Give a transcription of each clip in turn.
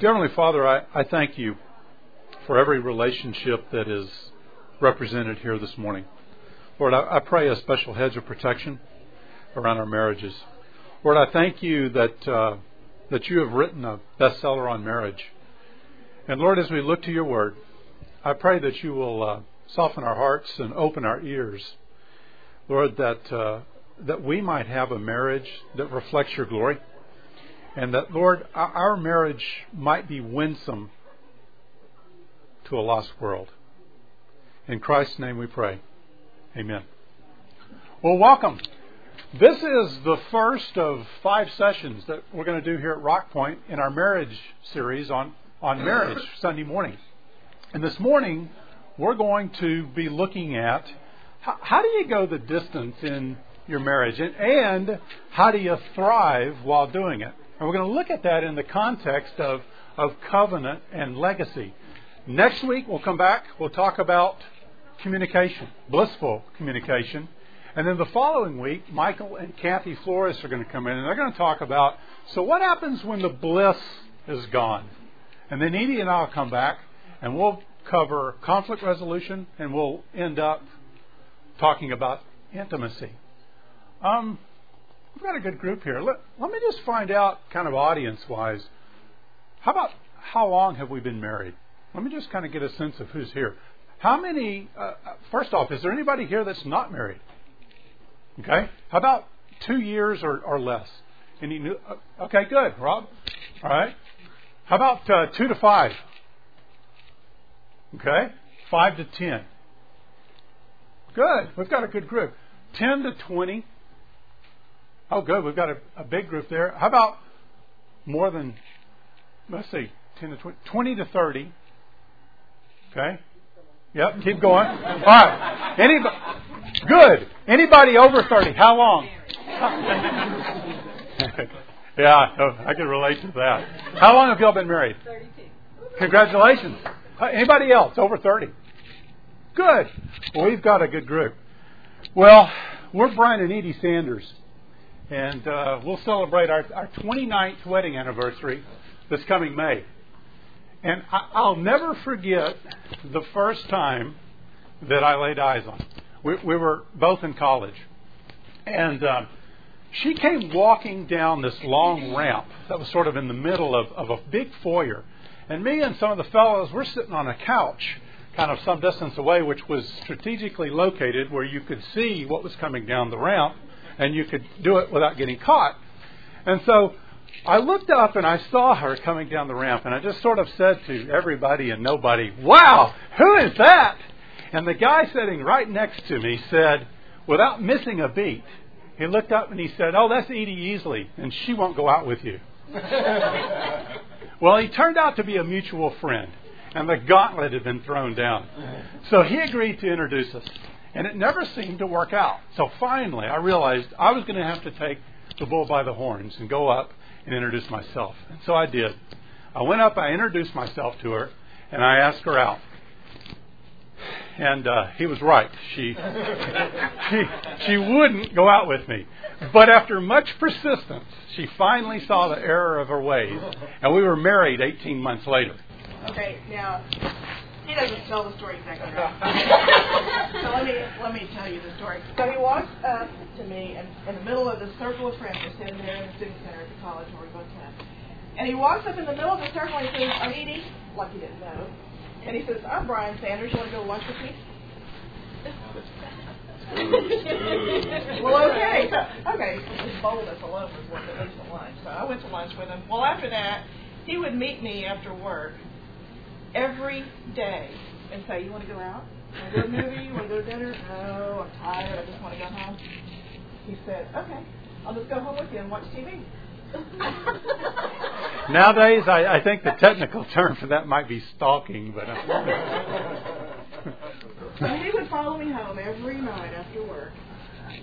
Dear Heavenly Father, I, I thank you for every relationship that is represented here this morning. Lord, I, I pray a special hedge of protection around our marriages. Lord, I thank you that uh, that you have written a bestseller on marriage. And Lord, as we look to your word, I pray that you will uh, soften our hearts and open our ears, Lord, that uh, that we might have a marriage that reflects your glory, and that Lord, our marriage might be winsome to a lost world. In Christ's name, we pray. Amen. Well, welcome. This is the first of five sessions that we're going to do here at Rock Point in our marriage series on, on marriage Sunday morning. And this morning, we're going to be looking at how, how do you go the distance in your marriage and, and how do you thrive while doing it? And we're going to look at that in the context of, of covenant and legacy. Next week, we'll come back, we'll talk about communication, blissful communication. And then the following week, Michael and Kathy Flores are going to come in and they're going to talk about so what happens when the bliss is gone? And then Edie and I'll come back and we'll cover conflict resolution and we'll end up talking about intimacy. Um, we've got a good group here. Let, let me just find out, kind of audience wise, how about how long have we been married? Let me just kind of get a sense of who's here. How many, uh, uh first off, is there anybody here that's not married? Okay? How about two years or, or less? Any new? Uh, okay, good, Rob. All right. How about uh, two to five? Okay, five to ten. Good. We've got a good group. Ten to twenty. Oh, good. We've got a, a big group there. How about more than? Let's see, ten to 20, 20 to thirty. Okay. Yep. Keep going. All right. Anybody? Good. Anybody over 30? How long? yeah, I can relate to that. How long have y'all been married? 32. Congratulations. Uh, anybody else over 30? Good. Well, we've got a good group. Well, we're Brian and Edie Sanders, and uh, we'll celebrate our, our 29th wedding anniversary this coming May. And I, I'll never forget the first time that I laid eyes on we, we were both in college. And uh, she came walking down this long ramp that was sort of in the middle of, of a big foyer. And me and some of the fellows were sitting on a couch kind of some distance away, which was strategically located where you could see what was coming down the ramp and you could do it without getting caught. And so I looked up and I saw her coming down the ramp, and I just sort of said to everybody and nobody, Wow, who is that? And the guy sitting right next to me said, without missing a beat, he looked up and he said, Oh, that's Edie Easley, and she won't go out with you. well, he turned out to be a mutual friend, and the gauntlet had been thrown down. So he agreed to introduce us, and it never seemed to work out. So finally, I realized I was going to have to take the bull by the horns and go up and introduce myself. And so I did. I went up, I introduced myself to her, and I asked her out and uh, he was right. She, she, she wouldn't go out with me. But after much persistence, she finally saw the error of her ways, and we were married 18 months later. Okay, now he doesn't tell the story exactly right. so let me let me tell you the story. So he walks up to me, and in the middle of the circle of friends, we're sitting there in the student center at the college where we both went. And he walks up in the middle of the circle and he says, "I'm Edie." Like he didn't know. And he says, I'm Brian Sanders. You want to go to lunch with me? well, okay. okay. His boldness alone was worth at least a lunch. So I went to lunch with him. Well, after that, he would meet me after work every day and say, You want to go out? Want to go to a movie? You want to go to dinner? No, I'm tired. I just want to go home. He said, Okay, I'll just go home with you and watch TV. Nowadays, I, I think the technical term for that might be stalking, but. Uh, so he would follow me home every night after work.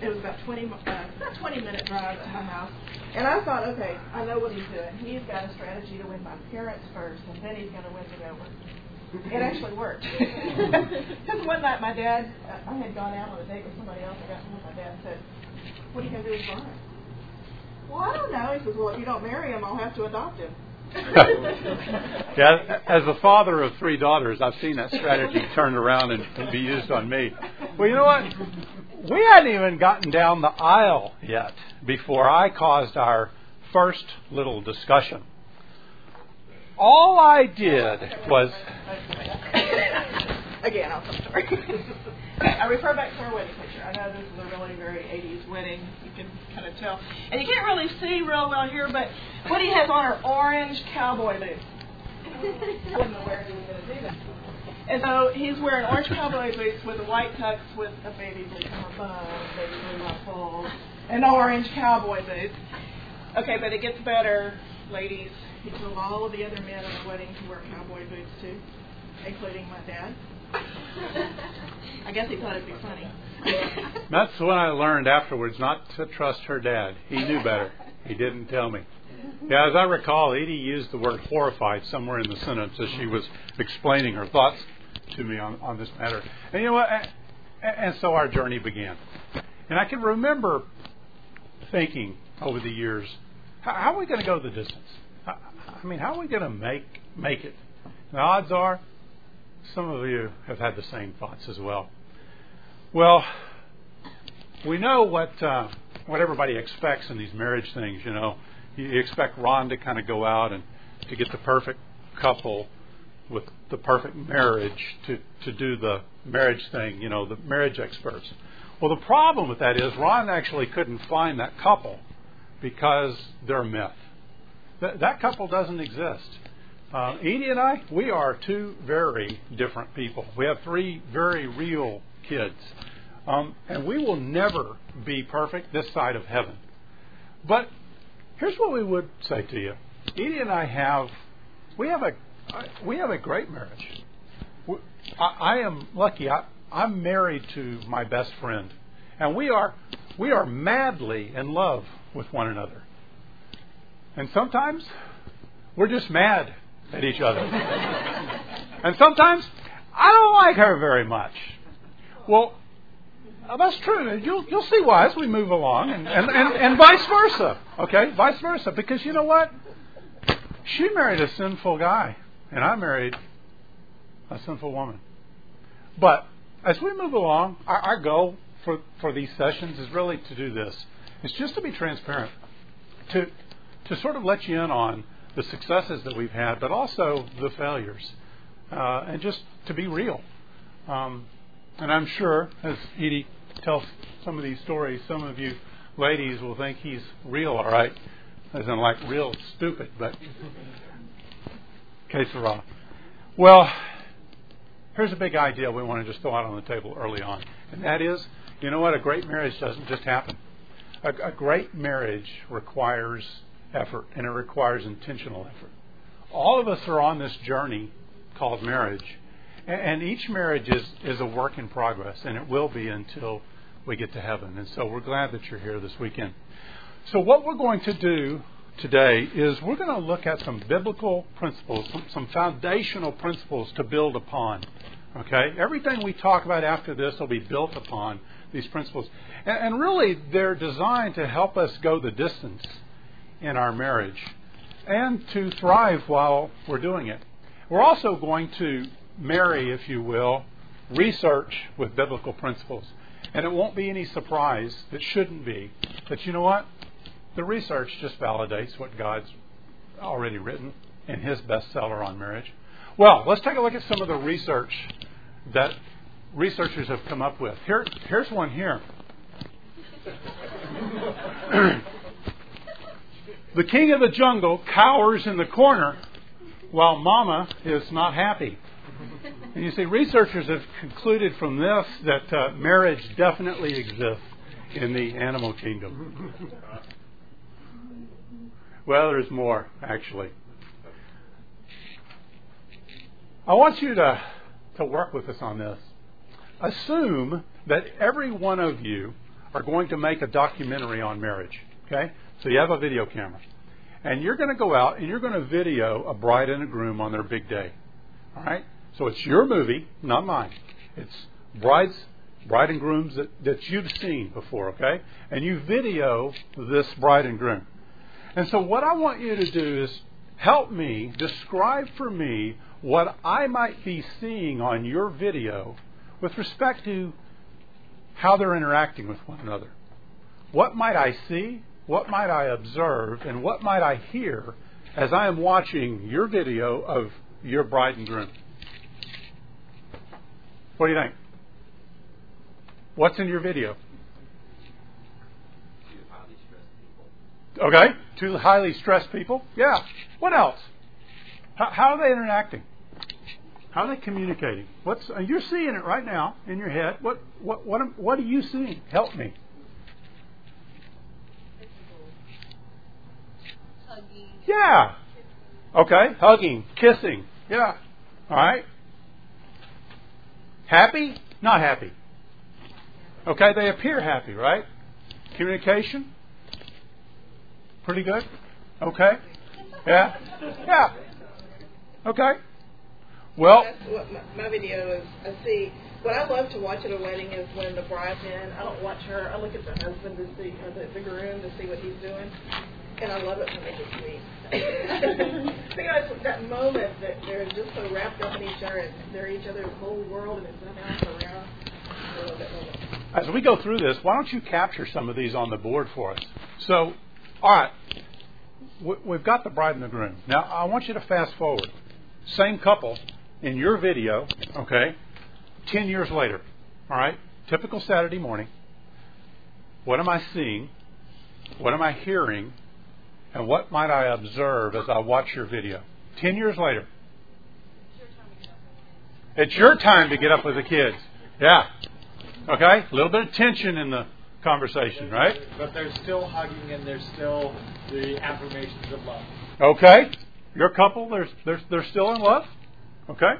It was about 20, uh, 20 minute drive to my house. And I thought, okay, I know what he's doing. He's got a strategy to win my parents first, and then he's going to win me over. It actually worked. Because one night my dad, I had gone out on a date with somebody else. I got home, my dad said, what are you going to do with Brian? Well, I don't know. He says, well, if you don't marry him, I'll have to adopt him. yeah, as a father of three daughters, I've seen that strategy turned around and, and be used on me. Well, you know what? We hadn't even gotten down the aisle yet before I caused our first little discussion. All I did was. Again, I'll tell story. I refer back to our wedding picture. I know this is a really very 80s wedding. You can kind of tell. And you can't really see real well here, but Woody has on her orange cowboy boots. I wasn't aware he was going to do that. And so he's wearing orange cowboy boots with a white tux with a baby blue cummerbund, baby blue ruffles, and orange cowboy boots. Okay, but it gets better, ladies. He told all of the other men at the wedding to wear cowboy boots too, including my dad. I guess he thought it'd be funny. That's when I learned afterwards not to trust her dad. He knew better. He didn't tell me. Yeah, as I recall, Edie used the word horrified somewhere in the sentence as she was explaining her thoughts to me on, on this matter. And you know what? And, so our journey began. And I can remember thinking over the years, how, how are we going to go the distance? I mean, how are we going to make make it? And The odds are, some of you have had the same thoughts as well. Well, we know what uh, what everybody expects in these marriage things. You know, you expect Ron to kind of go out and to get the perfect couple with the perfect marriage to to do the marriage thing. You know, the marriage experts. Well, the problem with that is Ron actually couldn't find that couple because they're a myth. That, that couple doesn't exist. Uh, Edie and I, we are two very different people. We have three very real kids. Um, and we will never be perfect this side of heaven. But here's what we would say to you. Edie and I have, we have a, we have a great marriage. I, I am lucky. I, I'm married to my best friend, and we are, we are madly in love with one another. And sometimes we're just mad at each other. and sometimes I don't like her very much. Well, that's true. You'll, you'll see why as we move along, and, and, and, and vice versa. Okay? Vice versa. Because you know what? She married a sinful guy, and I married a sinful woman. But as we move along, our, our goal for, for these sessions is really to do this. It's just to be transparent. To, to sort of let you in on the successes that we've had, but also the failures, uh, and just to be real. Um, and I'm sure, as Edie tells some of these stories, some of you ladies will think he's real, all right, as in like real stupid, but que sera. Well, here's a big idea we want to just throw out on the table early on, and that is, you know what? A great marriage doesn't just happen. A, a great marriage requires effort and it requires intentional effort. All of us are on this journey called marriage. And each marriage is, is a work in progress, and it will be until we get to heaven. And so we're glad that you're here this weekend. So, what we're going to do today is we're going to look at some biblical principles, some, some foundational principles to build upon. Okay? Everything we talk about after this will be built upon these principles. And, and really, they're designed to help us go the distance in our marriage and to thrive while we're doing it. We're also going to marry, if you will, research with biblical principles. And it won't be any surprise, it shouldn't be, that you know what? The research just validates what God's already written in his bestseller on marriage. Well, let's take a look at some of the research that researchers have come up with. Here, here's one here. The king of the jungle cowers in the corner while mama is not happy. And you see, researchers have concluded from this that uh, marriage definitely exists in the animal kingdom. Well, there's more, actually. I want you to, to work with us on this. Assume that every one of you are going to make a documentary on marriage. Okay? So you have a video camera. And you're going to go out and you're going to video a bride and a groom on their big day. All right? So it's your movie, not mine. It's brides, bride and grooms that, that you've seen before, okay? And you video this bride and groom. And so what I want you to do is help me, describe for me what I might be seeing on your video with respect to how they're interacting with one another. What might I see? What might I observe? And what might I hear as I am watching your video of your bride and groom? What do you think? What's in your video? Okay, two highly stressed people. Yeah. What else? How, how are they interacting? How are they communicating? What's uh, you're seeing it right now in your head? What what what am, what are you seeing? Help me. Hugging. Yeah. Okay, hugging, kissing. Yeah. All right. Happy? Not happy. Okay, they appear happy, right? Communication? Pretty good? Okay. Yeah? Yeah. Okay. Well, That's what my, my video is. I see. What I love to watch at a wedding is when the bride's in. I don't watch her. I look at the husband to see, or the, the groom to see what he's doing, and I love it when they get sweet. because that moment that they're just so wrapped up in each other, and they're each other's whole world, and there's nothing else around. I love that moment. as we go through this, why don't you capture some of these on the board for us? So, all right, we've got the bride and the groom. Now, I want you to fast forward. Same couple in your video, okay, 10 years later, all right, typical Saturday morning. What am I seeing? What am I hearing? And what might I observe as I watch your video? 10 years later. It's your time to get up with the kids. Yeah. Okay? A little bit of tension in the conversation, right? But they're still hugging and there's still the affirmations of love. Okay? Your couple, they're, they're, they're still in love? Okay?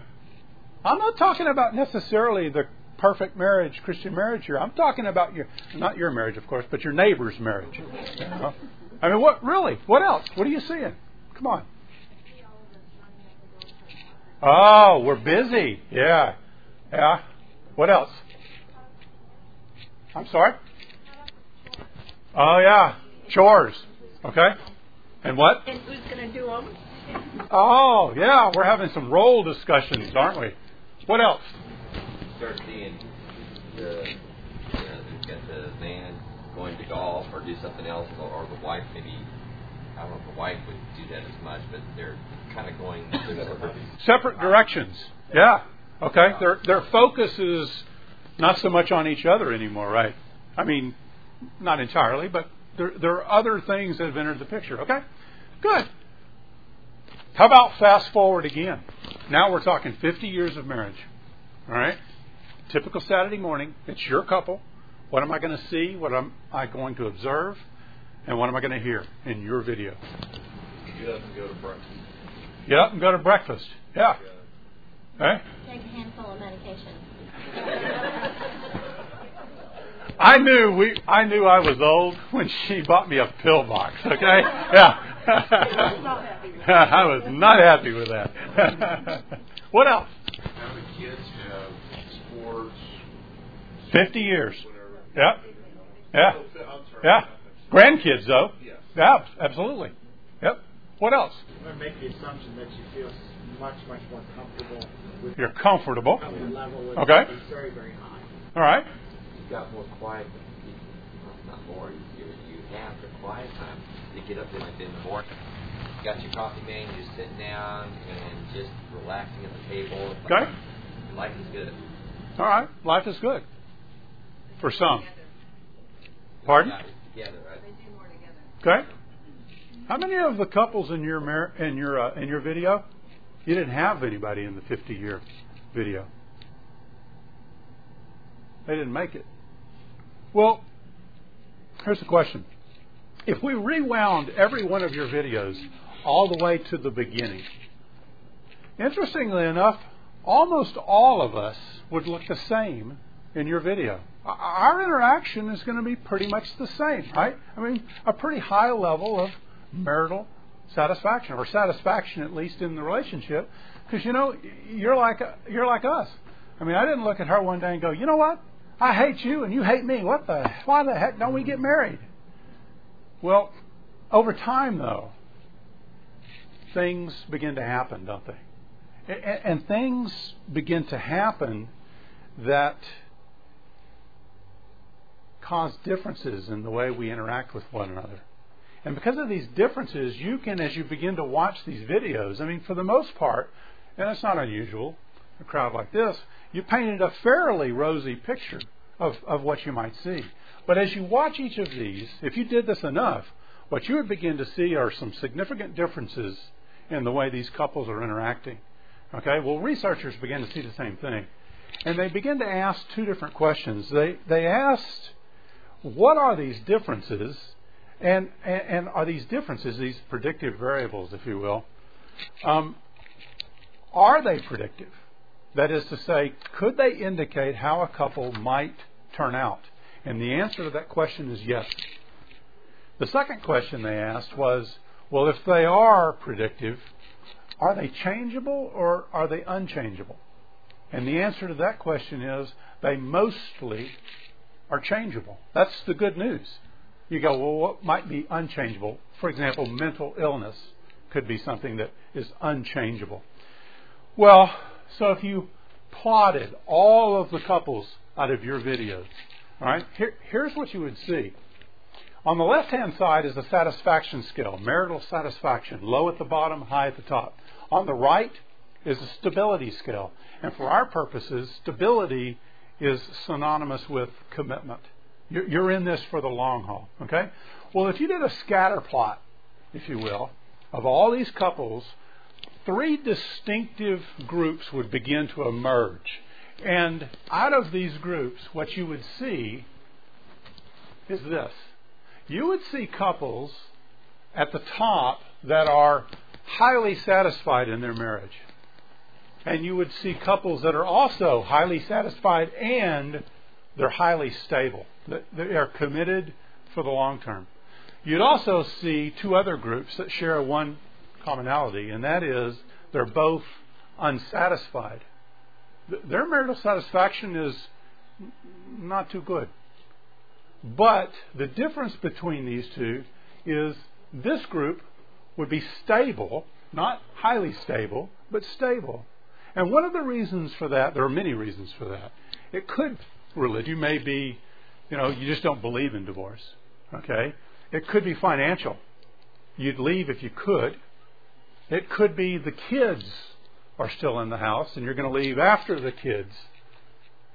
I'm not talking about necessarily the perfect marriage, Christian marriage here. I'm talking about your, not your marriage, of course, but your neighbor's marriage. You know? I mean, what, really? What else? What are you seeing? Come on. Oh, we're busy. Yeah. Yeah. What else? I'm sorry? Oh, yeah. Chores. Okay. And what? And who's going to do them? Oh, yeah. We're having some role discussions, aren't we? What else? start seeing the, you know, they've got the man going to golf or do something else, or, or the wife maybe, I don't know if the wife would do that as much, but they're kind of going separate. Separate directions. Yeah. Okay. Their their focus is not so much on each other anymore, right? I mean, not entirely, but there there are other things that have entered the picture. Okay. Good. How about fast forward again? Now we're talking 50 years of marriage. All right. Typical Saturday morning. It's your couple. What am I going to see? What am I going to observe? And what am I going to hear in your video? Get up and go to breakfast. Get up and go to breakfast. Yeah. Okay. Take a handful of medication. I knew we. I knew I was old when she bought me a pill box. Okay. Yeah. I was not happy with that. what else? How the kids have sports, Fifty years. whatever. Yeah. Yeah. I'm sorry. Yeah. Grandkids though. Yes. Yeah. Absolutely. Yep. What else? I'm going to make the assumption that you feel much, much more comfortable with You're comfortable. level. Is, Okay. very, very high. All right. You've got more quiet, not more, you, you have the quiet time. You get up there like in the morning, you got your coffee made, you're sitting down and just relaxing at the table. Okay. Life is good. All right. Life is good. For some. Pardon? Together, right? Okay. How many of the couples in your mar- in your uh, in your video, you didn't have anybody in the 50 year video? They didn't make it. Well, here's the question: If we rewound every one of your videos all the way to the beginning, interestingly enough, almost all of us would look the same in your video. Our interaction is going to be pretty much the same, right? I mean, a pretty high level of marital satisfaction, or satisfaction at least in the relationship, because you know you're like you're like us. I mean, I didn't look at her one day and go, you know what? I hate you and you hate me. What the? Why the heck don't we get married? Well, over time though, things begin to happen, don't they? And, things begin to happen that cause differences in the way we interact with one another. And because of these differences, you can, as you begin to watch these videos, I mean, for the most part, and it's not unusual, a crowd like this, you painted a fairly rosy picture of, of what you might see. But as you watch each of these, if you did this enough, what you would begin to see are some significant differences in the way these couples are interacting. Okay, well, researchers began to see the same thing. And they began to ask two different questions. They, they asked, what are these differences? And, and, and are these differences, these predictive variables, if you will, um, are they predictive? That is to say, could they indicate how a couple might turn out? And the answer to that question is yes. The second question they asked was, well, if they are predictive, are they changeable or are they unchangeable? And the answer to that question is they mostly are changeable. That's the good news. You go, well, what might be unchangeable? For example, mental illness could be something that is unchangeable. Well, so if you plotted all of the couples out of your videos, all right, here, here's what you would see. On the left hand side is the satisfaction scale, marital satisfaction, low at the bottom, high at the top. On the right is the stability scale. And for our purposes, stability is synonymous with commitment. You're in this for the long haul, okay? Well, if you did a scatter plot, if you will, of all these couples, three distinctive groups would begin to emerge. And out of these groups, what you would see is this. You would see couples at the top that are highly satisfied in their marriage. And you would see couples that are also highly satisfied and they're highly stable. They are committed for the long term. You'd also see two other groups that share one commonality, and that is they're both unsatisfied. Their marital satisfaction is not too good. But the difference between these two is this group would be stable, not highly stable, but stable. And one of the reasons for that, there are many reasons for that. It could, religion may be, you know, you just don't believe in divorce. Okay? It could be financial. You'd leave if you could. It could be the kids are still in the house and you're going to leave after the kids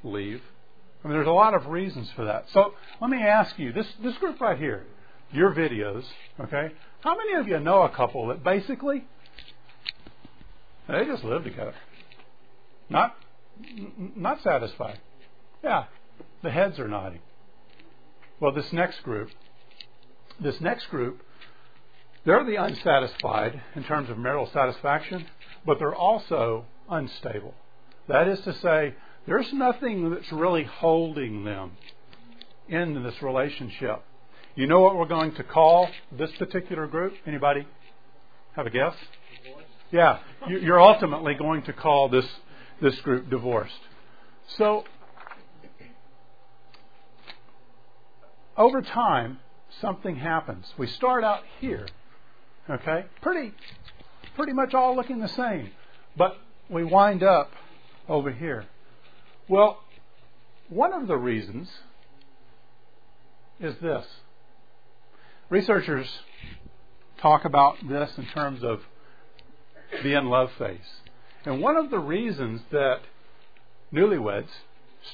leave. I mean, there's a lot of reasons for that. So let me ask you this, this group right here, your videos, okay? How many of you know a couple that basically they just live together? Not, not satisfied. Yeah, the heads are nodding. Well, this next group, this next group, they're the unsatisfied in terms of marital satisfaction, but they're also unstable. That is to say, there's nothing that's really holding them in this relationship. You know what we're going to call this particular group? Anybody have a guess? Yeah, you're ultimately going to call this this group divorced. So over time, something happens. We start out here, okay, pretty pretty much all looking the same, but we wind up over here. Well, one of the reasons is this. Researchers talk about this in terms of the in love phase. And one of the reasons that newlyweds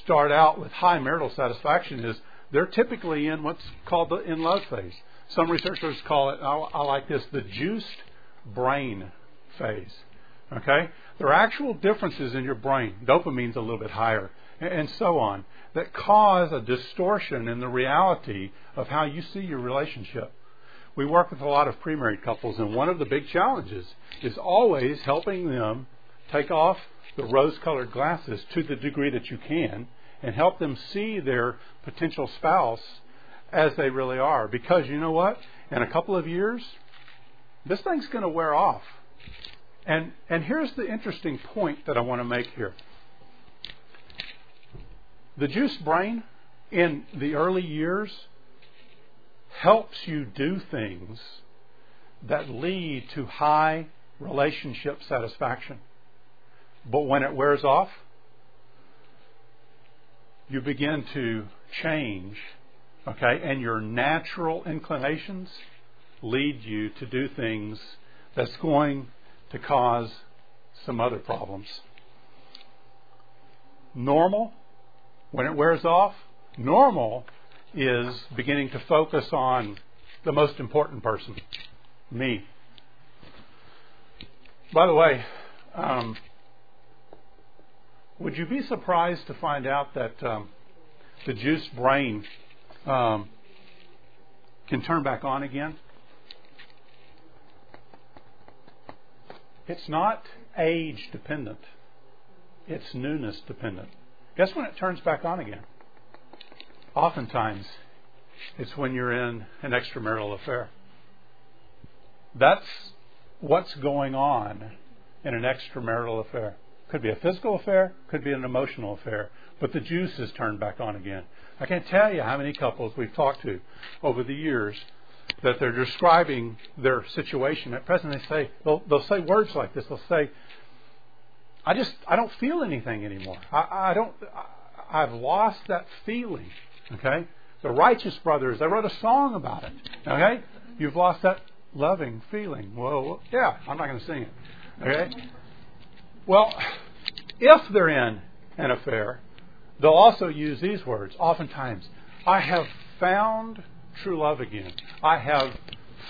start out with high marital satisfaction is they're typically in what's called the in love phase. Some researchers call it, I like this, the juiced brain phase. Okay? There are actual differences in your brain. Dopamine's a little bit higher, and so on, that cause a distortion in the reality of how you see your relationship. We work with a lot of pre-married couples, and one of the big challenges is always helping them take off the rose-colored glasses to the degree that you can, and help them see their potential spouse as they really are. Because you know what? In a couple of years, this thing's going to wear off. And, and here's the interesting point that I want to make here. The juice brain in the early years helps you do things that lead to high relationship satisfaction. But when it wears off, you begin to change, okay, and your natural inclinations lead you to do things that's going to cause some other problems. Normal, when it wears off, normal is beginning to focus on the most important person, me. By the way, um, would you be surprised to find out that um, the juice brain um, can turn back on again? It's not age dependent, it's newness dependent. Guess when it turns back on again? Oftentimes, it's when you're in an extramarital affair. That's what's going on in an extramarital affair. Could be a physical affair, could be an emotional affair, but the juice is turned back on again. I can't tell you how many couples we've talked to over the years that they're describing their situation. At present, they say they'll, they'll say words like this. They'll say, "I just I don't feel anything anymore. I, I don't. I, I've lost that feeling." Okay, the Righteous Brothers they wrote a song about it. Okay, you've lost that loving feeling. Well, yeah, I'm not going to sing it. Okay. Well, if they're in an affair, they'll also use these words. Oftentimes, I have found true love again. I have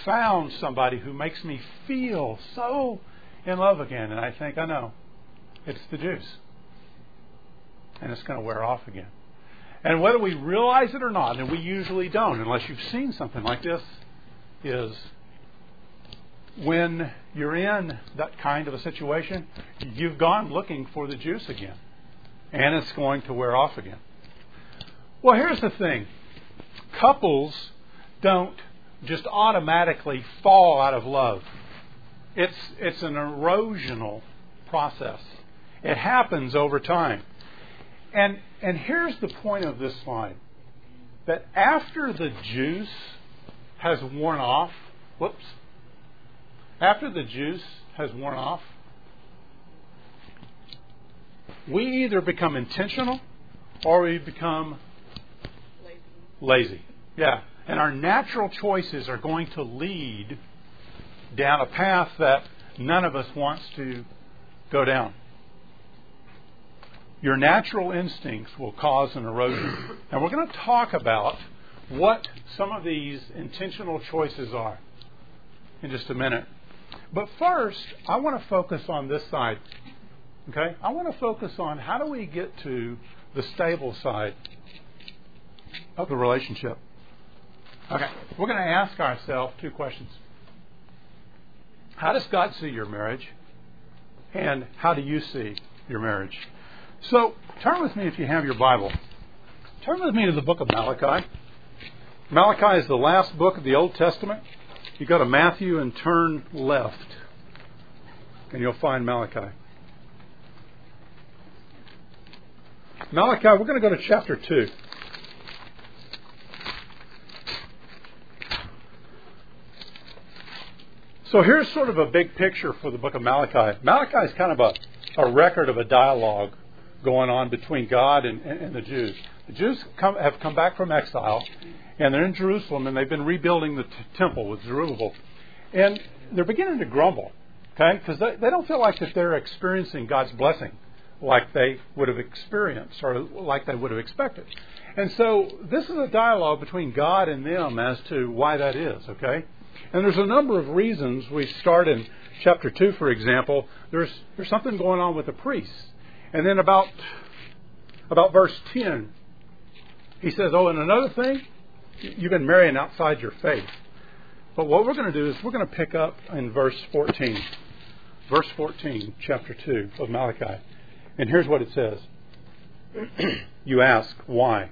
found somebody who makes me feel so in love again. And I think, I know, it's the juice. And it's going to wear off again. And whether we realize it or not, and we usually don't, unless you've seen something like this, is when you're in that kind of a situation, you've gone looking for the juice again. And it's going to wear off again. Well, here's the thing couples don't just automatically fall out of love. It's, it's an erosional process. It happens over time. And, and here's the point of this slide that after the juice has worn off, whoops, after the juice has worn off, we either become intentional or we become lazy. Yeah. And our natural choices are going to lead down a path that none of us wants to go down. Your natural instincts will cause an erosion. And we're going to talk about what some of these intentional choices are in just a minute. But first, I want to focus on this side. Okay? I want to focus on how do we get to the stable side of the relationship. Okay, we're going to ask ourselves two questions. How does God see your marriage? And how do you see your marriage? So, turn with me if you have your Bible. Turn with me to the book of Malachi. Malachi is the last book of the Old Testament. You go to Matthew and turn left, and you'll find Malachi. Malachi, we're going to go to chapter 2. So here's sort of a big picture for the book of Malachi. Malachi is kind of a, a record of a dialogue going on between God and, and, and the Jews. The Jews come, have come back from exile, and they're in Jerusalem, and they've been rebuilding the t- temple with Zerubbabel. And they're beginning to grumble, okay? Because they, they don't feel like that they're experiencing God's blessing like they would have experienced or like they would have expected. And so this is a dialogue between God and them as to why that is, okay? And there's a number of reasons. We start in chapter 2, for example. There's, there's something going on with the priests. And then about, about verse 10, he says, Oh, and another thing, you've been marrying outside your faith. But what we're going to do is we're going to pick up in verse 14. Verse 14, chapter 2 of Malachi. And here's what it says You ask, why?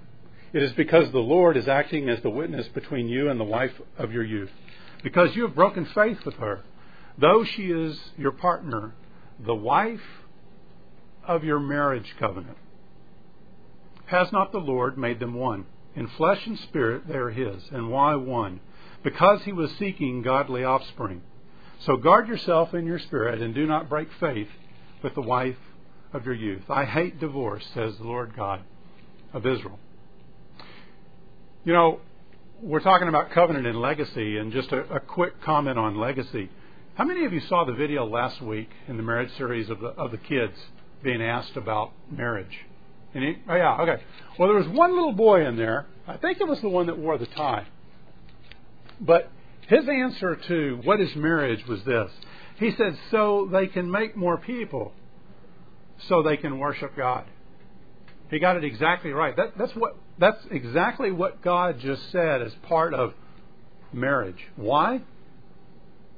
It is because the Lord is acting as the witness between you and the wife of your youth because you have broken faith with her. Though she is your partner, the wife of your marriage covenant. Has not the Lord made them one? In flesh and spirit they are his. And why one? Because he was seeking godly offspring. So guard yourself in your spirit and do not break faith with the wife of your youth. I hate divorce, says the Lord God of Israel. You know, we're talking about covenant and legacy, and just a, a, quick comment on legacy. How many of you saw the video last week in the marriage series of the of the kids being asked about marriage? Any, oh yeah, okay. Well, there was one little boy in there. I think it was the one that wore the tie. But his answer to what is marriage was this. He said, "So they can make more people, so they can worship God." He got it exactly right. That, that's what that's exactly what God just said as part of marriage. Why?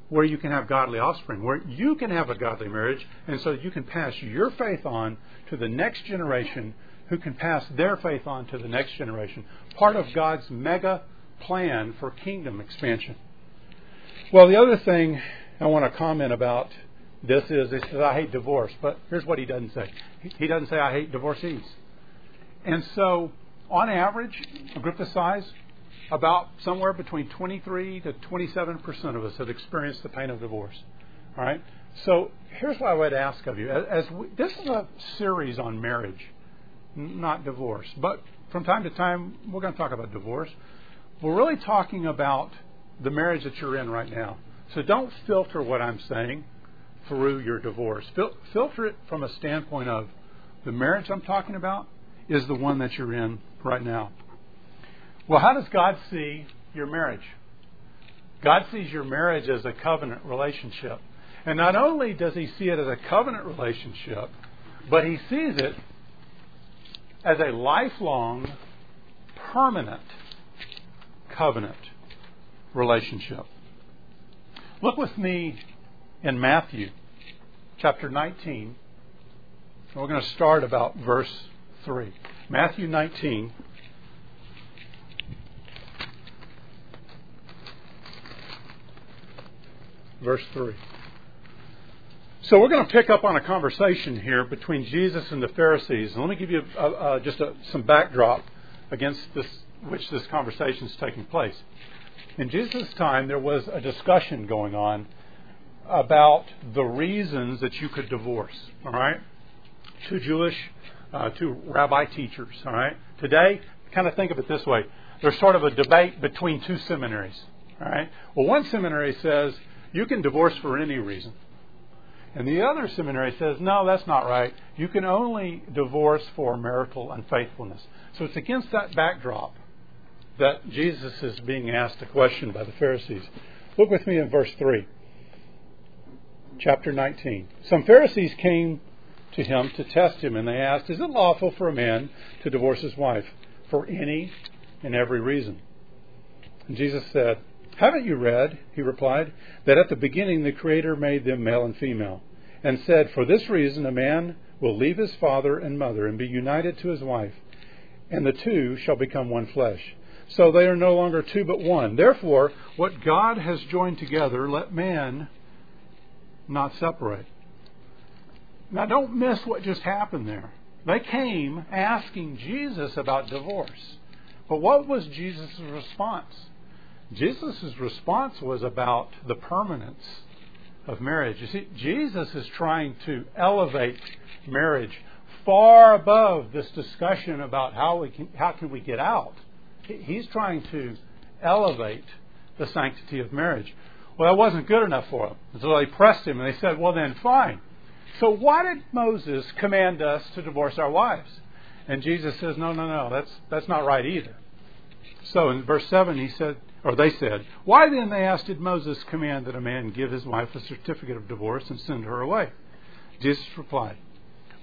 Where you can have godly offspring, where you can have a godly marriage, and so you can pass your faith on to the next generation who can pass their faith on to the next generation. Part of God's mega plan for kingdom expansion. Well, the other thing I want to comment about this is he says, I hate divorce. But here's what he doesn't say. He doesn't say, I hate divorcees. And so, on average, a group this size, about somewhere between 23 to 27 percent of us have experienced the pain of divorce. All right. So here's what I would ask of you: as we, this is a series on marriage, not divorce, but from time to time we're going to talk about divorce. We're really talking about the marriage that you're in right now. So don't filter what I'm saying through your divorce. Fil- filter it from a standpoint of the marriage I'm talking about is the one that you're in right now. Well, how does God see your marriage? God sees your marriage as a covenant relationship. And not only does he see it as a covenant relationship, but he sees it as a lifelong, permanent covenant relationship. Look with me in Matthew chapter 19. We're going to start about verse 3. Matthew 19. Verse 3. So we're going to pick up on a conversation here between Jesus and the Pharisees. And let me give you a, a, just a, some backdrop against this, which this conversation is taking place. In Jesus' time, there was a discussion going on about the reasons that you could divorce. All right, two Jewish uh, to rabbi teachers. All right. Today, kind of think of it this way: there's sort of a debate between two seminaries. All right. Well, one seminary says you can divorce for any reason, and the other seminary says no, that's not right. You can only divorce for marital unfaithfulness. So it's against that backdrop that Jesus is being asked a question by the Pharisees. Look with me in verse 3, chapter 19. Some Pharisees came to him to test him, and they asked, Is it lawful for a man to divorce his wife for any and every reason? And Jesus said, Haven't you read, he replied, that at the beginning the Creator made them male and female, and said, For this reason a man will leave his father and mother and be united to his wife, and the two shall become one flesh. So they are no longer two but one. Therefore, what God has joined together, let man not separate. Now, don't miss what just happened there. They came asking Jesus about divorce. But what was Jesus' response? Jesus' response was about the permanence of marriage. You see, Jesus is trying to elevate marriage far above this discussion about how we can, how can we get out. He's trying to elevate the sanctity of marriage. Well, that wasn't good enough for them. So they pressed him and they said, Well, then, fine. So why did Moses command us to divorce our wives? And Jesus says, No, no, no, that's, that's not right either. So in verse 7, he said, or they said, Why then, they asked, did Moses command that a man give his wife a certificate of divorce and send her away? Jesus replied,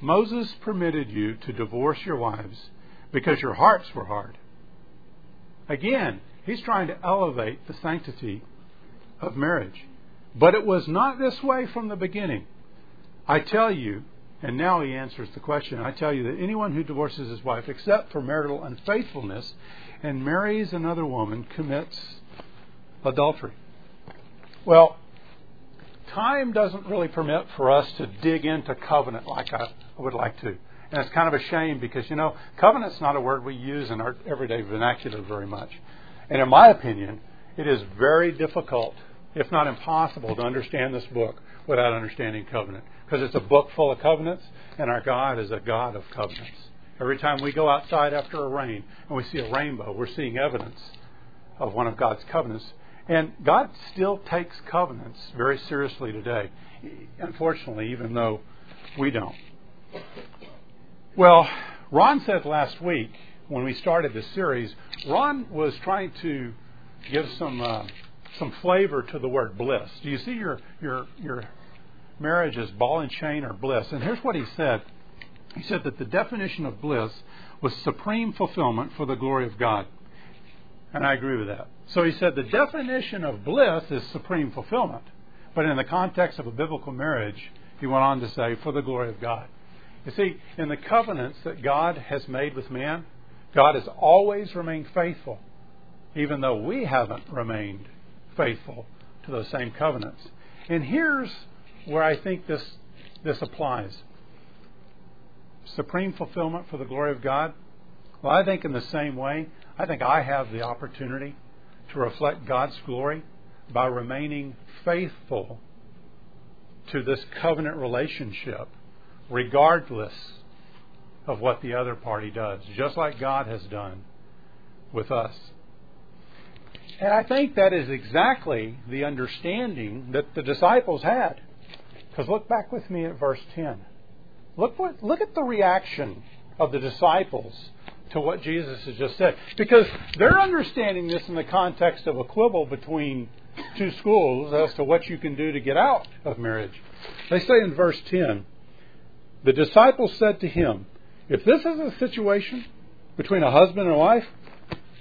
Moses permitted you to divorce your wives because your hearts were hard. Again, he's trying to elevate the sanctity of marriage. But it was not this way from the beginning. I tell you, and now he answers the question I tell you that anyone who divorces his wife, except for marital unfaithfulness, and marries another woman, commits adultery. Well, time doesn't really permit for us to dig into covenant like I would like to. And it's kind of a shame because, you know, covenant's not a word we use in our everyday vernacular very much. And in my opinion, it is very difficult if not impossible, to understand this book without understanding covenant. Because it's a book full of covenants, and our God is a God of covenants. Every time we go outside after a rain and we see a rainbow, we're seeing evidence of one of God's covenants. And God still takes covenants very seriously today, unfortunately, even though we don't. Well, Ron said last week when we started this series, Ron was trying to give some uh, some flavor to the word bliss. Do you see your your your marriage as ball and chain or bliss? And here's what he said. He said that the definition of bliss was supreme fulfillment for the glory of God. And I agree with that. So he said the definition of bliss is supreme fulfillment. But in the context of a biblical marriage, he went on to say, for the glory of God. You see, in the covenants that God has made with man, God has always remained faithful, even though we haven't remained faithful to those same covenants. And here's where I think this, this applies supreme fulfillment for the glory of God. Well, I think in the same way, I think I have the opportunity to reflect God's glory by remaining faithful to this covenant relationship, regardless of what the other party does, just like God has done with us. And I think that is exactly the understanding that the disciples had. Because look back with me at verse 10. Look, what, look at the reaction of the disciples to what Jesus has just said. Because they're understanding this in the context of a quibble between two schools as to what you can do to get out of marriage. They say in verse 10 The disciples said to him, If this is a situation between a husband and a wife,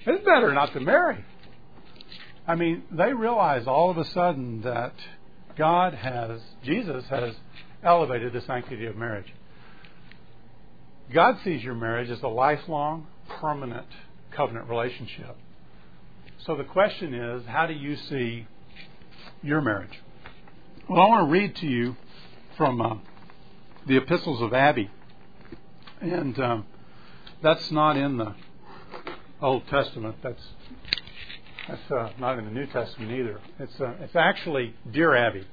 it's better not to marry. I mean, they realize all of a sudden that God has, Jesus has elevated the sanctity of marriage. God sees your marriage as a lifelong, permanent covenant relationship. So the question is, how do you see your marriage? Well, I want to read to you from uh, the epistles of Abby. And um, that's not in the Old Testament. That's that's uh, not in the New Testament either. It's uh, it's actually Dear Abby,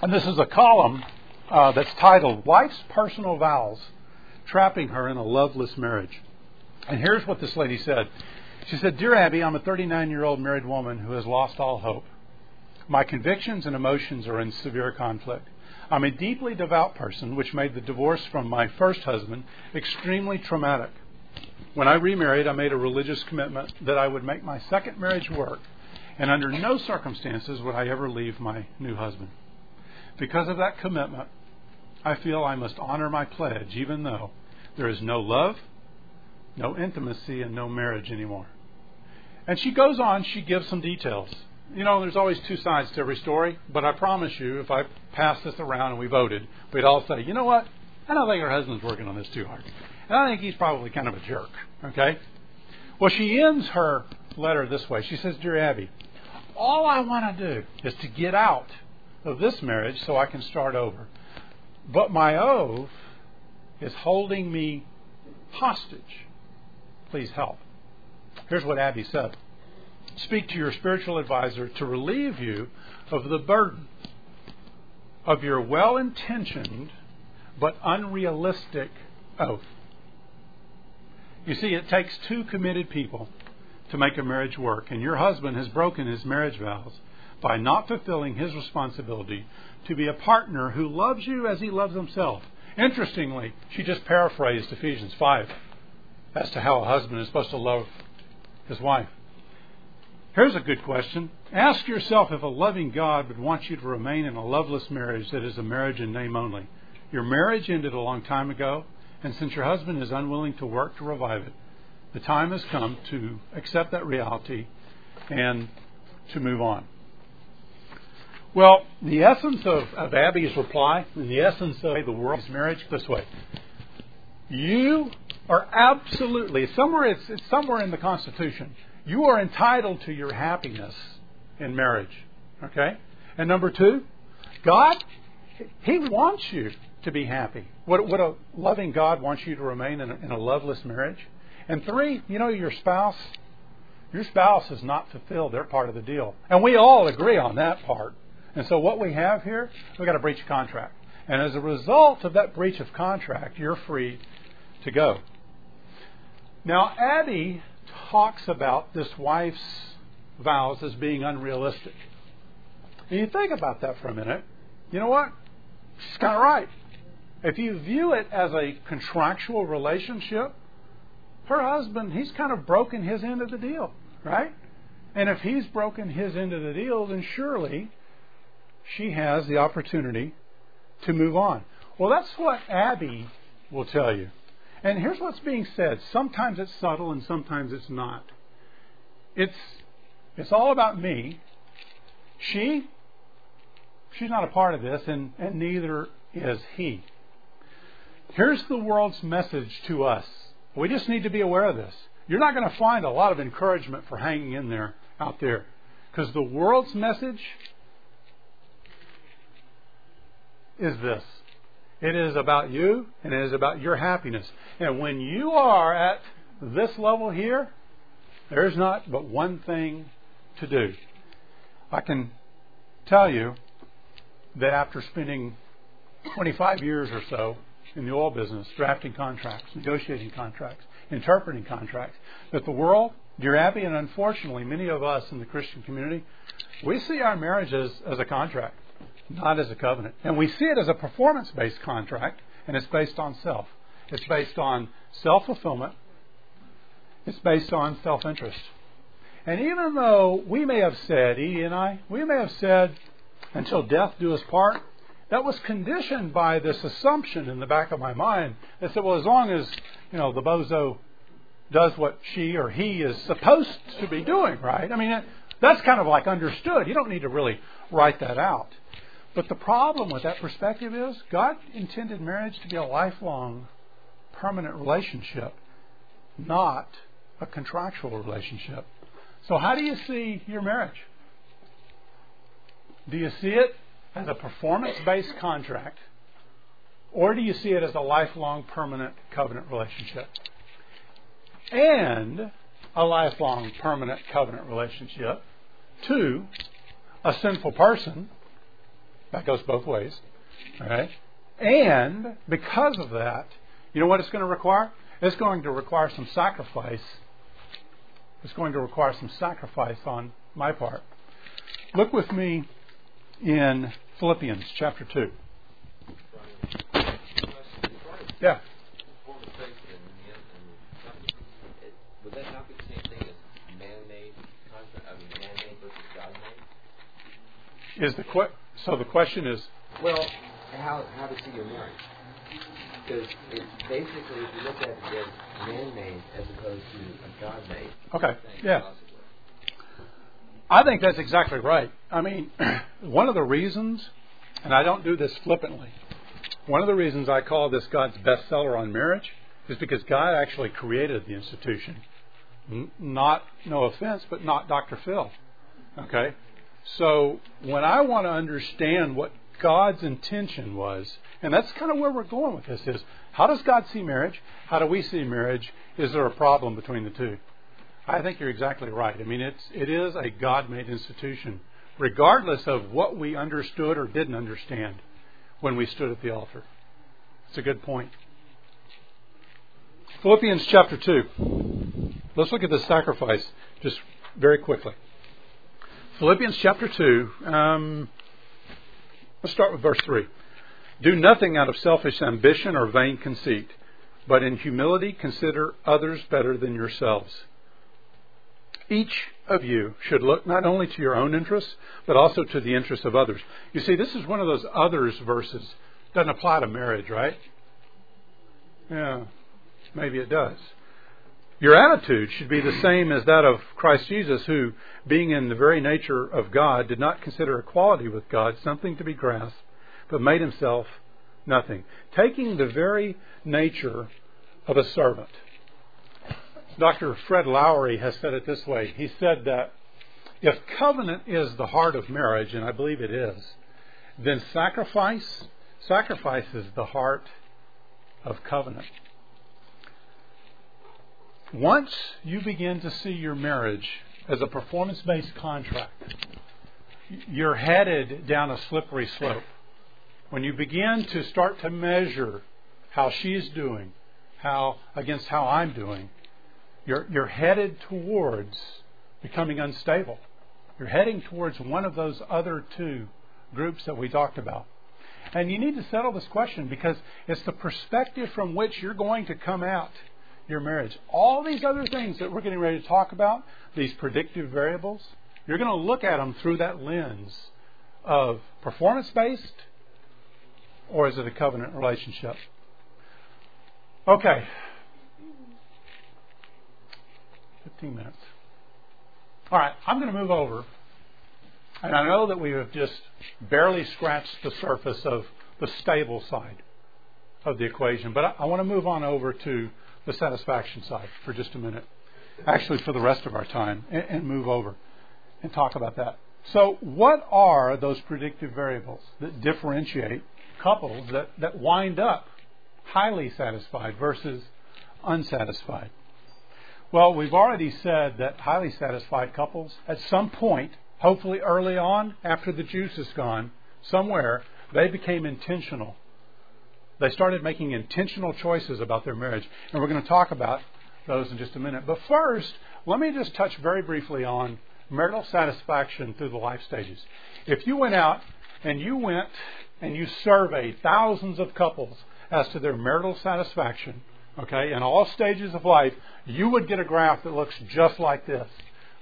and this is a column uh, that's titled "Wife's Personal Vows: Trapping Her in a Loveless Marriage." And here's what this lady said. She said, "Dear Abby, I'm a 39 year old married woman who has lost all hope. My convictions and emotions are in severe conflict. I'm a deeply devout person, which made the divorce from my first husband extremely traumatic. When I remarried, I made a religious commitment that I would make my second marriage work, and under no circumstances would I ever leave my new husband. Because of that commitment, I feel I must honor my pledge, even though there is no love, no intimacy, and no marriage anymore. And she goes on, she gives some details. You know, there's always two sides to every story, but I promise you, if I pass this around and we voted, we'd all say, you know what? I don't think her husband's working on this too hard. And I think he's probably kind of a jerk. Okay? Well, she ends her letter this way. She says, Dear Abby, all I want to do is to get out of this marriage so I can start over. But my oath is holding me hostage. Please help. Here's what Abby said Speak to your spiritual advisor to relieve you of the burden of your well intentioned but unrealistic oath. You see, it takes two committed people to make a marriage work, and your husband has broken his marriage vows by not fulfilling his responsibility to be a partner who loves you as he loves himself. Interestingly, she just paraphrased Ephesians 5 as to how a husband is supposed to love his wife. Here's a good question. Ask yourself if a loving God would want you to remain in a loveless marriage that is a marriage in name only. Your marriage ended a long time ago, and since your husband is unwilling to work to revive it, the time has come to accept that reality and to move on. Well, the essence of, of Abby's reply, and the essence of the world's marriage, this way. You are absolutely somewhere it's, it's somewhere in the Constitution. You are entitled to your happiness in marriage. Okay? And number two, God, He wants you to be happy. What, what a loving God wants you to remain in a, in a loveless marriage. And three, you know, your spouse, Your spouse has not fulfilled their part of the deal. And we all agree on that part. And so what we have here, we've got a breach of contract. And as a result of that breach of contract, you're free to go. Now, Abby talks about this wife's vows as being unrealistic. And you think about that for a minute. You know what? She's kind of right. If you view it as a contractual relationship, her husband, he's kind of broken his end of the deal, right? And if he's broken his end of the deal, then surely she has the opportunity to move on. Well, that's what Abby will tell you. And here's what's being said. Sometimes it's subtle and sometimes it's not. It's it's all about me. She she's not a part of this and, and neither is he. Here's the world's message to us. We just need to be aware of this. You're not going to find a lot of encouragement for hanging in there out there. Because the world's message is this it is about you and it is about your happiness. And when you are at this level here, there's not but one thing to do. I can tell you that after spending 25 years or so in the oil business, drafting contracts, negotiating contracts, interpreting contracts, that the world, dear Abby, and unfortunately many of us in the Christian community, we see our marriages as a contract not as a covenant. And we see it as a performance based contract, and it's based on self. It's based on self fulfillment, it's based on self interest. And even though we may have said, Edie and I, we may have said, until death do us part, that was conditioned by this assumption in the back of my mind that said, well, as long as, you know, the bozo does what she or he is supposed to be doing, right? I mean, that's kind of like understood. You don't need to really write that out. But the problem with that perspective is God intended marriage to be a lifelong, permanent relationship, not a contractual relationship. So, how do you see your marriage? Do you see it as a performance based contract, or do you see it as a lifelong, permanent covenant relationship? And a lifelong, permanent covenant relationship to a sinful person that goes both ways. Right? And because of that, you know what it's going to require? It's going to require some sacrifice. It's going to require some sacrifice on my part. Look with me in Philippians chapter 2. Yeah. Would that not be the same thing as man-made contract? I mean, man-made versus God-made? Is the que- so the question is Well, how how to see your marriage? Because it's basically, if you look at it as man-made as opposed to a God-made. okay, thing, yeah. I think that's exactly right. I mean, one of the reasons, and I don't do this flippantly, one of the reasons I call this God's bestseller on marriage is because God actually created the institution. Not, no offense, but not Dr. Phil. Okay? So when I want to understand what God's intention was, and that's kind of where we're going with this is how does God see marriage? How do we see marriage? Is there a problem between the two? I think you're exactly right. I mean, it's it is a God-made institution, regardless of what we understood or didn't understand when we stood at the altar. It's a good point. Philippians chapter two. Let's look at the sacrifice just very quickly. Philippians chapter 2, um, let's start with verse 3. Do nothing out of selfish ambition or vain conceit, but in humility consider others better than yourselves. Each of you should look not only to your own interests, but also to the interests of others. You see, this is one of those others verses. Doesn't apply to marriage, right? Yeah, maybe it does. Your attitude should be the same as that of Christ Jesus, who, being in the very nature of God, did not consider equality with God something to be grasped, but made himself nothing, taking the very nature of a servant. Dr. Fred Lowery has said it this way. He said that if covenant is the heart of marriage, and I believe it is, then sacrifice sacrifice is the heart of covenant. Once you begin to see your marriage as a performance based contract, you're headed down a slippery slope. When you begin to start to measure how she's doing, how against how I'm doing, you're, you're headed towards becoming unstable. You're heading towards one of those other two groups that we talked about. And you need to settle this question because it's the perspective from which you're going to come out your marriage. All these other things that we're getting ready to talk about, these predictive variables, you're going to look at them through that lens of performance based or is it a covenant relationship? Okay. 15 minutes. All right, I'm going to move over. And I know that we have just barely scratched the surface of the stable side of the equation, but I, I want to move on over to the satisfaction side for just a minute. Actually, for the rest of our time, and, and move over and talk about that. So, what are those predictive variables that differentiate couples that, that wind up highly satisfied versus unsatisfied? Well, we've already said that highly satisfied couples, at some point, hopefully early on, after the juice is gone, somewhere, they became intentional they started making intentional choices about their marriage. And we're going to talk about those in just a minute. But first, let me just touch very briefly on marital satisfaction through the life stages. If you went out and you went and you surveyed thousands of couples as to their marital satisfaction, okay, in all stages of life, you would get a graph that looks just like this.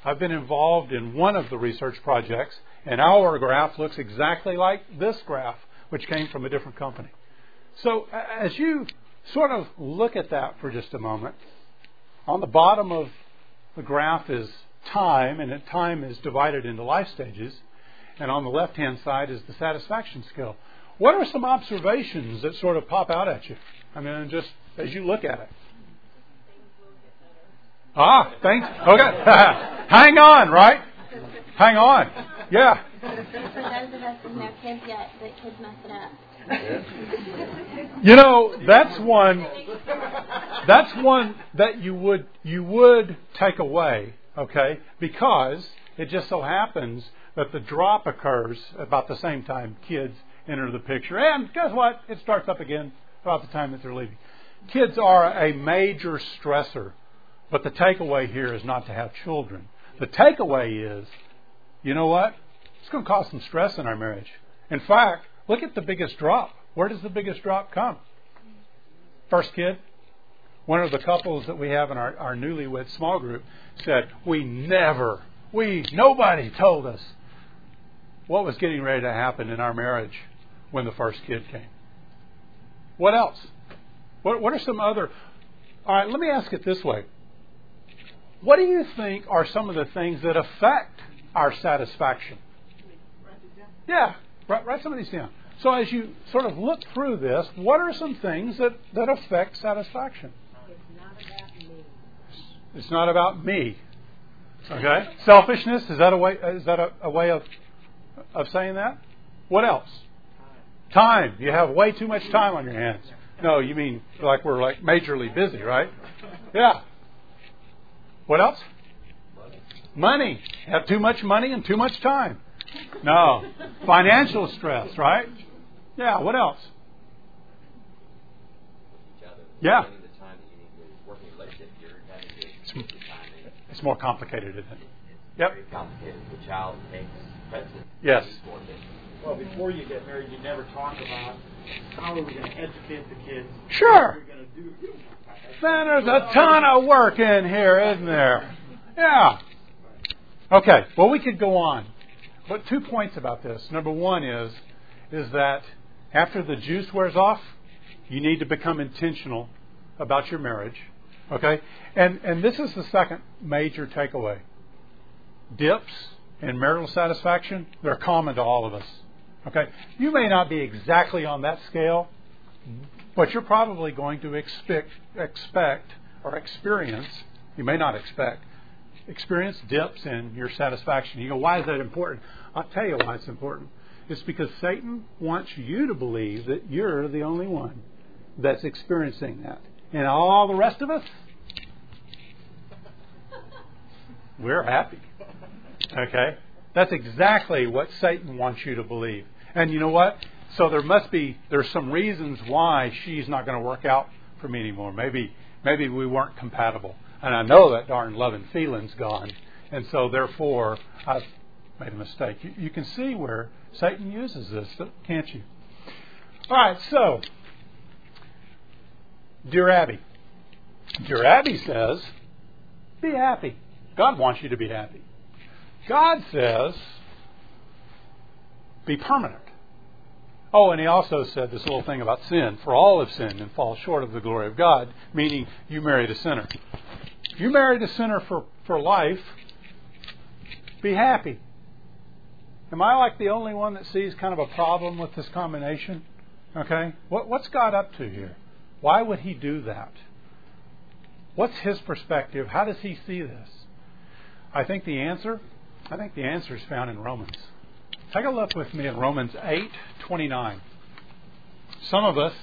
I've been involved in one of the research projects, and our graph looks exactly like this graph, which came from a different company. So as you sort of look at that for just a moment, on the bottom of the graph is time, and time is divided into life stages, and on the left hand side is the satisfaction scale. What are some observations that sort of pop out at you? I mean, just as you look at it. Ah, thanks. Okay. Hang on, right? Hang on. Yeah. For those of us who have kids yet, the kids mess it up. You know, that's one that's one that you would you would take away, okay? Because it just so happens that the drop occurs about the same time kids enter the picture. And guess what? It starts up again about the time that they're leaving. Kids are a major stressor, but the takeaway here is not to have children. The takeaway is, you know what? It's going to cause some stress in our marriage. In fact, Look at the biggest drop. Where does the biggest drop come? First kid. One of the couples that we have in our, our newlywed small group said, We never, we, nobody told us what was getting ready to happen in our marriage when the first kid came. What else? What, what are some other. All right, let me ask it this way. What do you think are some of the things that affect our satisfaction? Yeah, write, write some of these down. So as you sort of look through this, what are some things that, that affect satisfaction? It's not about me. Okay? Selfishness, is that a way is that a, a way of of saying that? What else? Time. You have way too much time on your hands. No, you mean like we're like majorly busy, right? Yeah. What else? Money. Have too much money and too much time. No. Financial stress, right? Yeah, what else? Yeah. It's more complicated, isn't it? Yep. complicated. The child takes precedence. Yes. Well, before you get married, you never talk about how are we going to educate the kids. Sure. What are we going to do? Man, there's a ton of work in here, isn't there? Yeah. Okay. Well, we could go on. But two points about this. Number one is is that after the juice wears off, you need to become intentional about your marriage. Okay? And and this is the second major takeaway. Dips in marital satisfaction, they're common to all of us. Okay? You may not be exactly on that scale, but you're probably going to expect expect or experience, you may not expect, experience dips in your satisfaction. You go, why is that important? I'll tell you why it's important. It's because Satan wants you to believe that you're the only one that's experiencing that. And all the rest of us, we're happy. Okay? That's exactly what Satan wants you to believe. And you know what? So there must be there's some reasons why she's not going to work out for me anymore. Maybe maybe we weren't compatible. And I know that darn loving feeling's gone. And so therefore I've made a mistake. You, you can see where Satan uses this, can't you? All right, so Dear Abby. Dear Abby says, be happy. God wants you to be happy. God says, be permanent. Oh, and he also said this little thing about sin. For all have sinned and fall short of the glory of God, meaning you married a sinner. If you married a sinner for, for life, be happy. Am I like the only one that sees kind of a problem with this combination? Okay? What, what's God up to here? Why would he do that? What's his perspective? How does he see this? I think the answer, I think the answer is found in Romans. Take a look with me at Romans 8:29. Some of us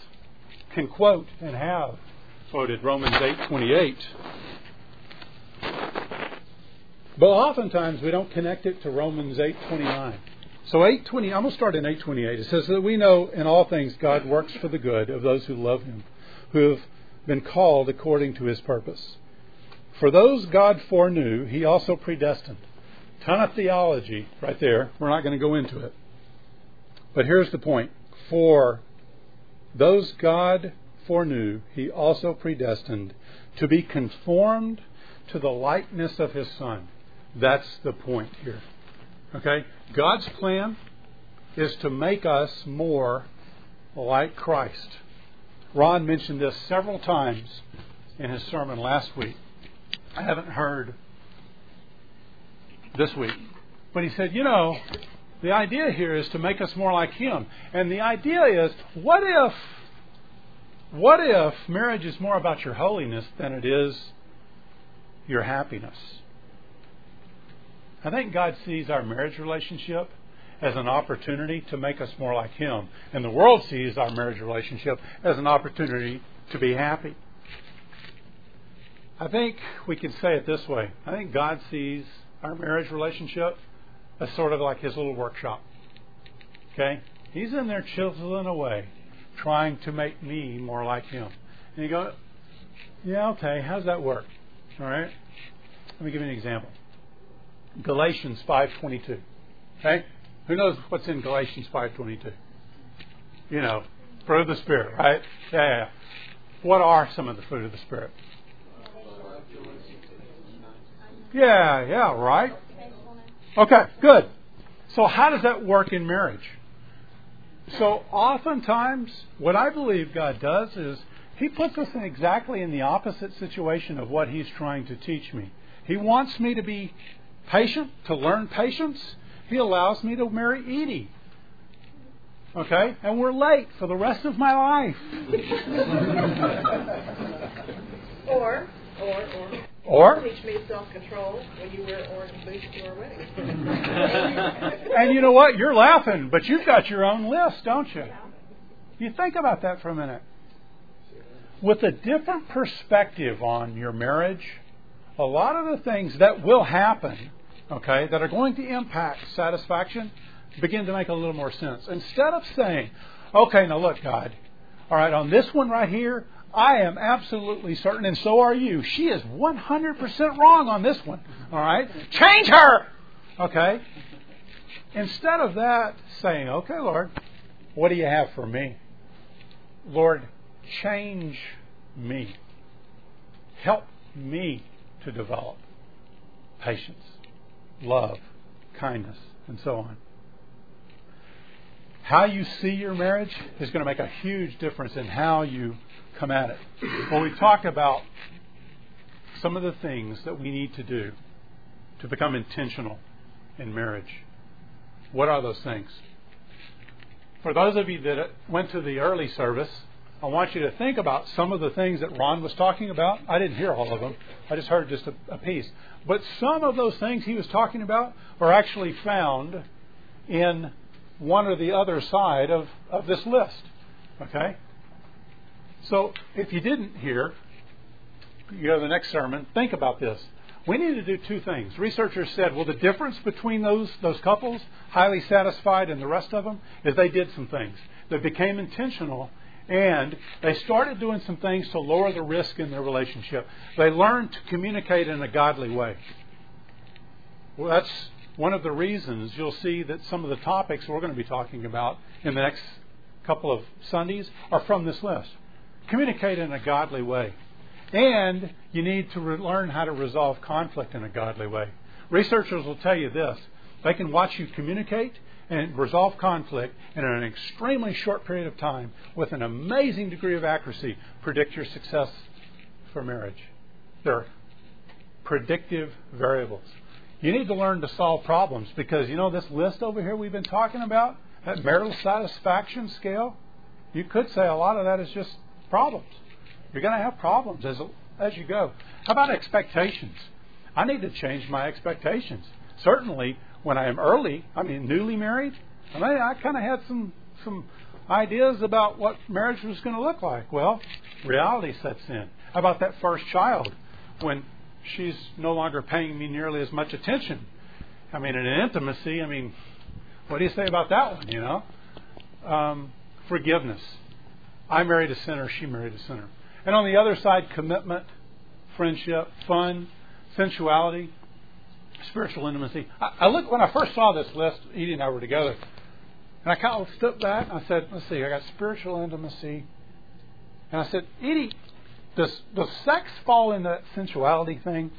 can quote and have quoted Romans 8:28. But oftentimes we don't connect it to Romans 8:29. So 8:20 I'm going to start in 8:28. It says that we know in all things God works for the good of those who love him who have been called according to his purpose. For those God foreknew, he also predestined. Ton of theology right there. We're not going to go into it. But here's the point. For those God foreknew, he also predestined to be conformed to the likeness of his Son. That's the point here. Okay? God's plan is to make us more like Christ. Ron mentioned this several times in his sermon last week. I haven't heard this week. But he said, you know, the idea here is to make us more like him. And the idea is, what if what if marriage is more about your holiness than it is your happiness? I think God sees our marriage relationship as an opportunity to make us more like Him. And the world sees our marriage relationship as an opportunity to be happy. I think we can say it this way I think God sees our marriage relationship as sort of like His little workshop. Okay? He's in there chiseling away, trying to make me more like Him. And you go, yeah, okay, how's that work? All right? Let me give you an example. Galatians 5.22. Okay? Who knows what's in Galatians 5:22? You know, fruit of the spirit, right? Yeah, yeah. What are some of the fruit of the spirit? Yeah, yeah, right. Okay, good. So how does that work in marriage? So oftentimes, what I believe God does is He puts us in exactly in the opposite situation of what He's trying to teach me. He wants me to be patient, to learn patience. He allows me to marry Edie. Okay? And we're late for the rest of my life. or, or, or. Or? Teach me self control when you wear orange boots to our wedding. and you know what? You're laughing, but you've got your own list, don't you? You think about that for a minute. With a different perspective on your marriage, a lot of the things that will happen okay, that are going to impact satisfaction begin to make a little more sense. Instead of saying, okay, now look, God, all right, on this one right here, I am absolutely certain, and so are you. She is 100% wrong on this one, all right? Change her! Okay? Instead of that, saying, okay, Lord, what do you have for me? Lord, change me. Help me to develop patience love, kindness, and so on. How you see your marriage is going to make a huge difference in how you come at it. Well, we talked about some of the things that we need to do to become intentional in marriage. What are those things? For those of you that went to the early service, I want you to think about some of the things that Ron was talking about. I didn't hear all of them. I just heard just a, a piece. But some of those things he was talking about are actually found in one or the other side of, of this list. Okay? So if you didn't hear, you to the next sermon, think about this. we need to do two things. Researchers said, well, the difference between those, those couples, highly satisfied, and the rest of them, is they did some things. They became intentional and they started doing some things to lower the risk in their relationship. They learned to communicate in a godly way. Well, that's one of the reasons you'll see that some of the topics we're going to be talking about in the next couple of Sundays are from this list. Communicate in a godly way. And you need to re- learn how to resolve conflict in a godly way. Researchers will tell you this they can watch you communicate and resolve conflict in an extremely short period of time with an amazing degree of accuracy predict your success for marriage. They're predictive variables. You need to learn to solve problems because you know this list over here we've been talking about, that marital satisfaction scale, you could say a lot of that is just problems. You're going to have problems as as you go. How about expectations? I need to change my expectations. Certainly, when I am early, I mean newly married, I I kind of had some some ideas about what marriage was going to look like. Well, reality sets in. How about that first child when she's no longer paying me nearly as much attention? I mean, in intimacy, I mean, what do you say about that one? You know, um, forgiveness. I married a sinner. She married a sinner. And on the other side, commitment, friendship, fun, sensuality, spiritual intimacy. I, I look when I first saw this list, Edie and I were together, and I kind of stepped back and I said, "Let's see, I got spiritual intimacy," and I said, "Edie, does does sex fall in that sensuality thing?"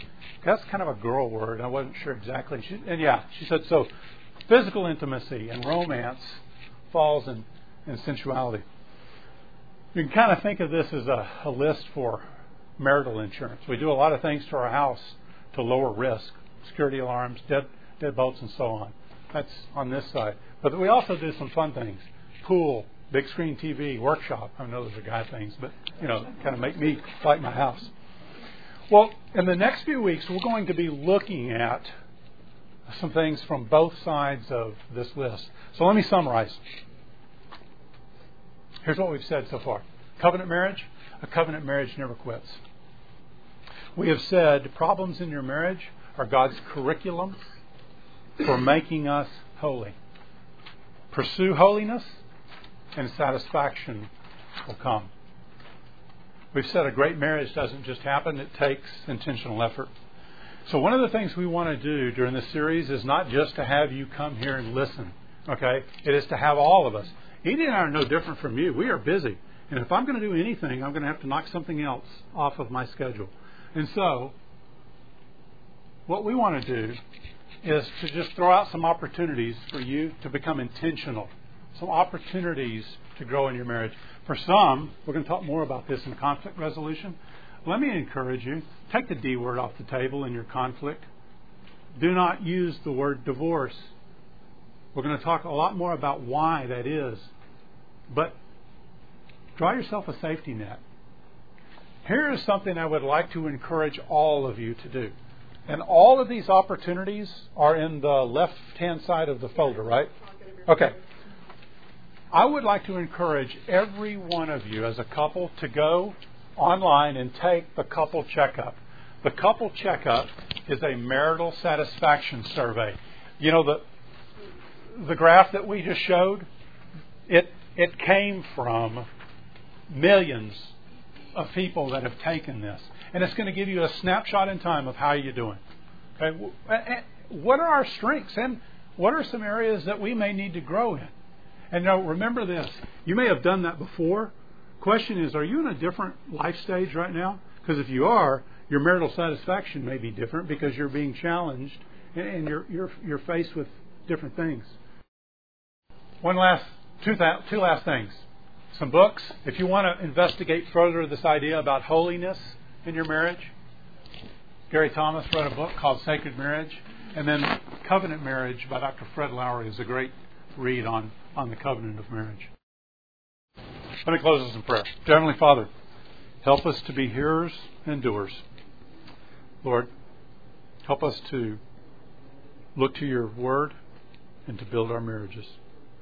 That's kind of a girl word. I wasn't sure exactly. She, and yeah, she said so. Physical intimacy and romance falls in, in sensuality. You can kind of think of this as a, a list for marital insurance. We do a lot of things to our house to lower risk security alarms, dead, deadbolts, and so on. That's on this side. But we also do some fun things pool, big screen TV, workshop. I know those are guy things, but, you know, kind of make me like my house. Well, in the next few weeks, we're going to be looking at some things from both sides of this list. So let me summarize. Here's what we've said so far covenant marriage, a covenant marriage never quits. We have said problems in your marriage are God's curriculum for making us holy. Pursue holiness, and satisfaction will come. We've said a great marriage doesn't just happen, it takes intentional effort. So, one of the things we want to do during this series is not just to have you come here and listen, okay? It is to have all of us. Edie and I are no different from you. We are busy. And if I'm going to do anything, I'm going to have to knock something else off of my schedule. And so, what we want to do is to just throw out some opportunities for you to become intentional, some opportunities to grow in your marriage. For some, we're going to talk more about this in conflict resolution. Let me encourage you take the D word off the table in your conflict. Do not use the word divorce. We're going to talk a lot more about why that is. But draw yourself a safety net. Here is something I would like to encourage all of you to do. And all of these opportunities are in the left hand side of the folder, right? Okay. I would like to encourage every one of you as a couple to go online and take the couple checkup. The couple checkup is a marital satisfaction survey. You know the the graph that we just showed, it it came from millions of people that have taken this and it's going to give you a snapshot in time of how you're doing. Okay, what are our strengths and what are some areas that we may need to grow in? And now remember this: you may have done that before. Question is, are you in a different life stage right now? Because if you are, your marital satisfaction may be different because you're being challenged and you're you're you're faced with different things. One last two th- two last things. Some books. If you want to investigate further this idea about holiness in your marriage. Gary Thomas wrote a book called Sacred Marriage. And then Covenant Marriage by Dr. Fred Lowery is a great read on, on the covenant of marriage. Let me close this in prayer. Heavenly Father, help us to be hearers and doers. Lord, help us to look to your word and to build our marriages.